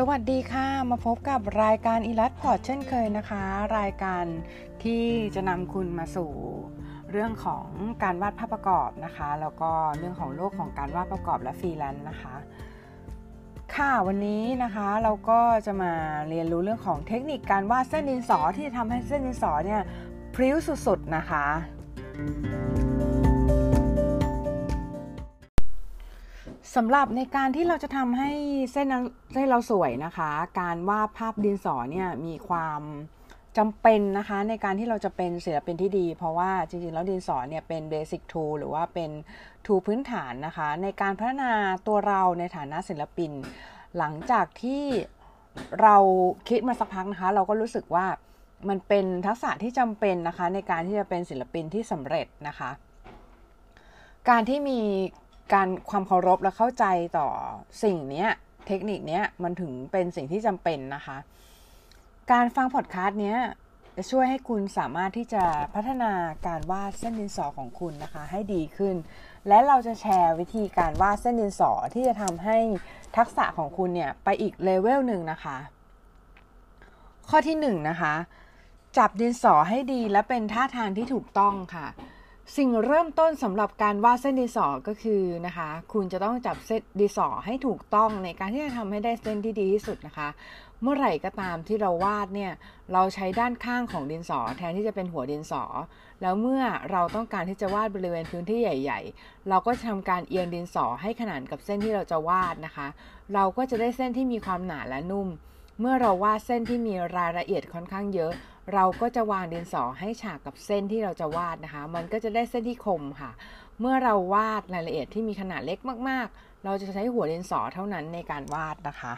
สวัสดีค่ะ มาพบกับรายการอีลัดพอร์ตเช่นเคยนะคะ รายการที่จะนำคุณมาสู่เรื่องของการวาดภาพประกอบนะคะ แล้วก็เรื่องของโลกของการวาดประกอบและฟรีแลนซ์นะคะ ค่ะวันนี้นะคะเราก็จะมาเรียนรู้เรื่องของเทคนิคการวาดเส้นดินสอที่จะทำให้เส้นดินสอเนี่ยพริ้วสุดๆนะคะ สำหรับในการที่เราจะทำให้เส้นเส้นเราสวยนะคะ การวาดภาพดินสอเนี่ยมีความจำเป็นนะคะในการที่เราจะเป็นศิลปินที่ดี เพราะว่าจริงๆแล้วดินสอเนี่ยเป็นเบสิกทูหรือว่าเป็นทูพื้นฐานนะคะ ในการพัฒนาตัวเราในฐานะศิลปิน หลังจากที่เราคิดมาสักพักนะคะ เราก็รู้สึกว่ามันเป็นทักษะที่จำเป็นนะคะ ในการที่จะเป็นศิลปินที่สำเร็จนะคะ การที่มี การความเคารพและเข้าใจต่อสิ่งนี้เทคนิคนี้มันถึงเป็นสิ่งที่จำเป็นนะคะ การฟังพอดคาสต์นี้จะช่วยให้คุณสามารถที่จะพัฒนาการวาดเส้นดินสอของคุณนะคะ ให้ดีขึ้น และเราจะแชร์วิธีการวาดเส้นดินสอที่จะทำให้ทักษะของคุณเนี่ยไปอีกเลเวลหนึ่งนะคะ ข้อที่1นนะคะ จับดินสอให้ดีและเป็นท่าทางที่ถูกต้องค่ะ สิ่งเริ่มต้นสำหรับการวาดเส้นดินสอก็คือนะคะ คุณจะต้องจับเส้นดินสอให้ถูกต้องในการที่จะทำให้ได้เส้นที่ดีที่สุดนะคะ เมื่อไหร่ก็ตามที่เราวาดเนี่ยเราใช้ด้านข้างของดินสอ แทนที่จะเป็นหัวดินสอ แล้วเมื่อเราต้องการที่จะวาดบริเวณพื้นที่ใหญ่ ๆ เราก็จะทำการเอียงดินสอให้ขนานกับเส้นที่เราจะวาดนะคะ เราก็จะได้เส้นที่มีความหนาและนุ่ม เมื่อเราวาดเส้นที่มีรายละเอียดค่อนข้างเยอะ เราก็จะวางดินสอให้ฉากกับเส้นที่เราจะวาดนะคะ มันก็จะได้เส้นที่คมค่ะ เมื่อเราวาดรายละเอียดที่มีขนาดเล็กมาก ๆ เราจะใช้หัวดินสอเท่านั้นในการวาดนะคะ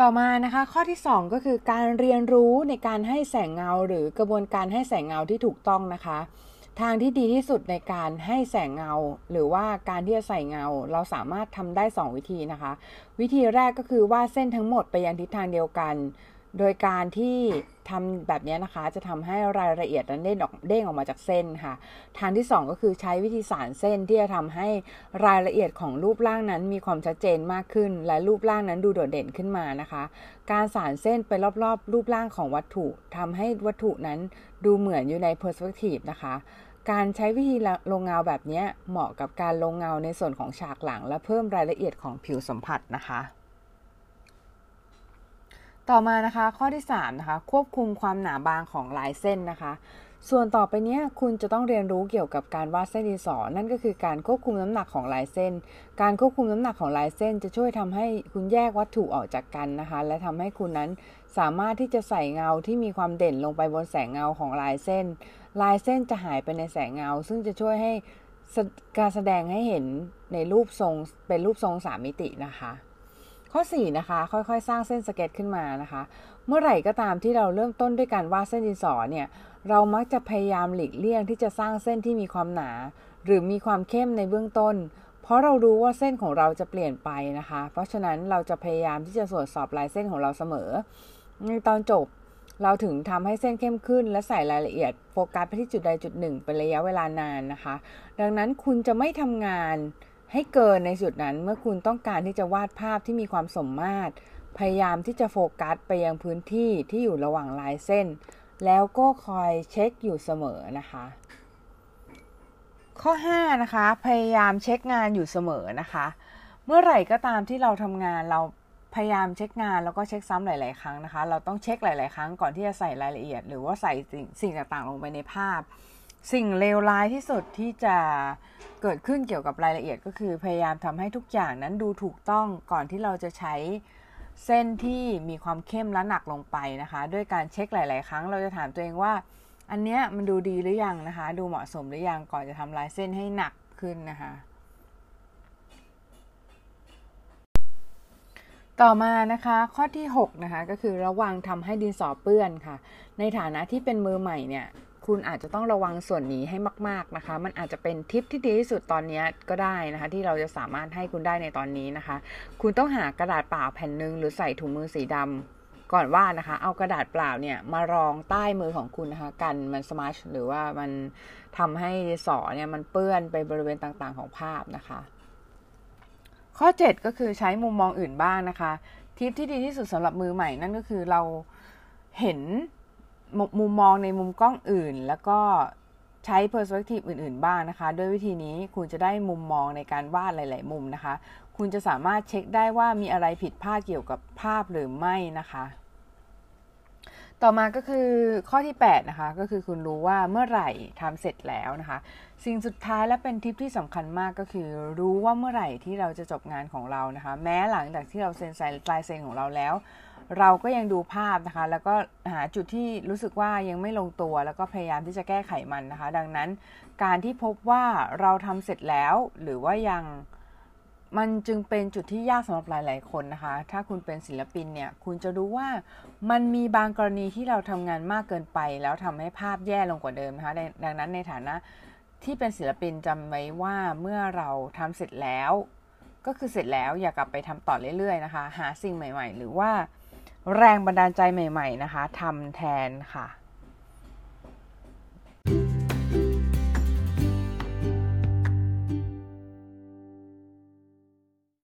ต่อมานะคะ ข้อที่ 2 ก็คือการเรียนรู้ในการให้แสงเงา หรือกระบวนการให้แสงเงาที่ถูกต้องนะคะ ทางที่ดีที่สุดในการให้แสงเงา หรือว่าการที่จะใส่เงา เราสามารถทำได้ 2 วิธีนะคะ วิธีแรกก็คือวาดเส้นทั้งหมดไปยังทิศทางเดียวกัน โดยการที่ทำแบบนี้นะคะ จะทำให้รายละเอียดนั้นเด้งออกเด้งออกมาจากเส้นค่ะ ทางที่ 2 ก็คือใช้วิธีสารเส้นที่จะทำให้รายละเอียดของรูปร่างนั้นมีความชัดเจนมากขึ้น และรูปร่างนั้นดูโดดเด่นขึ้นมานะคะ การสารเส้นไปรอบๆ รูปร่างของวัตถุทำให้วัตถุนั้นดูเหมือนอยู่ในเพอร์สเปกทีฟนะคะการใช้วิธีลงเงาแบบนี้เหมาะกับการลงเงาในส่วนของฉากหลัง และเพิ่มรายละเอียดของผิวสัมผัสนะคะ ต่อมานะคะข้อที่3นะคะควบคุมความหนาบางของลายเส้นนะคะ ส่วนต่อไปนี้คุณจะต้องเรียนรู้เกี่ยวกับการวาดเส้นดินสอนั่นก็คือการควบคุมน้ำหนักของลายเส้น การควบคุมน้ำหนักของลายเส้น จะช่วยทำให้คุณแยกวัตถุออกจากกันนะคะ และทำให้คุณนั้นสามารถที่จะใส่เงาที่มีความเด่นลงไปบนแสงเงาของลายเส้น ลายเส้นจะหายไปในแสงเงา ซึ่งจะช่วยให้การแสดงให้เห็นในรูปทรงเป็นรูปทรงสามมิตินะคะ ข้อ 4 นะคะ ค่อยๆ สร้างเส้นสเก็ตขึ้นมานะคะ เมื่อไหร่ก็ตามที่เราเริ่มต้นด้วยการวาดเส้นดินสอเนี่ย เรามักจะพยายามหลีกเลี่ยงที่จะสร้างเส้นที่มีความหนา หรือมีความเข้มในเบื้องต้น เพราะเรารู้ว่าเส้นของเราจะเปลี่ยนไปนะคะ เพราะฉะนั้นเราจะพยายามที่จะตรวจสอบลายเส้นของเราเสมอ ในตอนจบเราถึงทำให้เส้นเข้มขึ้น และใส่รายละเอียดโฟกัสไปที่จุดใดจุดหนึ่งเป็นระยะเวลานานนะคะ ดังนั้นคุณจะไม่ทำงาน ให้เกินในจุดนั้นเมื่อคุณต้องการที่จะวาดภาพที่มีความสมมาตร พยายามที่จะโฟกัสไปยังพื้นที่ที่อยู่ระหว่างลายเส้น แล้วก็คอยเช็คอยู่เสมอนะคะ ข้อ 5 นะคะ พยายามเช็คงานอยู่เสมอนะคะ เมื่อไหร่ก็ตามที่เราทำงานเราพยายามเช็คงานแล้วก็เช็คซ้ำหลาย ๆ ครั้งนะคะ เราต้องเช็คหลาย ๆ ครั้งก่อนที่จะใส่รายละเอียด หรือว่าใส่สิ่งต่าง ๆ ลงไปในภาพ สิ่งเลวร้ายที่สุดที่จะ เกิดขึ้นเกี่ยวกับรายละเอียดก็คือพยายามทำให้ทุกอย่างนั้นดูถูกต้องก่อนที่เราจะใช้เส้นที่มีความเข้มและหนักลงไปนะคะ ด้วยการเช็คหลาย ๆ ครั้งเราจะถามตัวเองว่า อันเนี้ยมันดูดีหรือยังนะคะ ดูเหมาะสมหรือยังก่อนจะทำลายเส้นให้หนักขึ้นนะคะ ต่อมานะคะข้อที่ 6 นะคะ ก็คือระวังทำให้ดินสอเปื้อนค่ะ ในฐานะที่เป็นมือใหม่เนี่ย คุณอาจจะต้องระวังส่วนนี้ให้มาก ๆนะคะ มันอาจจะเป็นทิปที่ดีที่สุดตอนนี้ก็ได้นะคะ ที่เราจะสามารถให้คุณได้ในตอนนี้นะคะ คุณต้องหากระดาษเปล่าแผ่นหนึ่งหรือใส่ถุงมือสีดำก่อนว่านะคะ เอากระดาษเปล่าเนี่ยมารองใต้มือของคุณนะคะ กันมันสมาชหรือว่ามันทำให้สอเนี่ยมันเปื้อนไปบริเวณต่างๆของภาพนะคะ ข้อ 7 ก็คือใช้มุมมองอื่นบ้างนะคะทิปที่ดีที่สุดสำหรับมือใหม่นั่นก็คือเราเห็น มุมมองในมุมกล้องอื่น แล้วก็ใช้เพอร์สเปกทีฟอื่น ๆ บ้างนะคะ ด้วยวิธีนี้คุณจะได้มุมมองในการวาดหลาย ๆ มุมนะคะ คุณจะสามารถเช็คได้ว่ามีอะไรผิดพลาดเกี่ยวกับภาพหรือไม่นะคะ ต่อมาก็คือข้อที่ 8 นะคะ ก็คือคุณรู้ว่าเมื่อไหร่ทำเสร็จแล้วนะคะ สิ่งสุดท้ายและเป็นทิปที่สำคัญมากก็คือ รู้ว่าเมื่อไหร่ที่เราจะจบงานของเรานะคะ แม้หลังจากที่เราเซ็นไซลายเซ็นของเราแล้ว เราก็ยังดูภาพนะคะ แล้วก็หาจุดที่รู้สึกว่ายังไม่ลงตัว แล้วก็พยายามที่จะแก้ไขมันนะคะ ดังนั้นการที่พบว่าเราทำเสร็จแล้ว หรือว่ายังมันจึงเป็นจุดที่ยากสำหรับหลาย ๆ คนนะคะ ถ้าคุณเป็นศิลปินเนี่ย คุณจะรู้ว่ามันมีบางกรณีที่เราทำงานมากเกินไป แล้วทำให้ภาพแย่ลงกว่าเดิมนะคะ ดังนั้นในฐานะที่เป็นศิลปินจำไว้ว่าเมื่อเราทำเสร็จแล้ว ก็คือเสร็จแล้วอย่ากลับไปทำต่อเรื่อย ๆ นะคะ หาสิ่งใหม่ ๆ หรือว่า แรงบันดาลใจใหม่ ๆ นะคะทำแทนค่ะ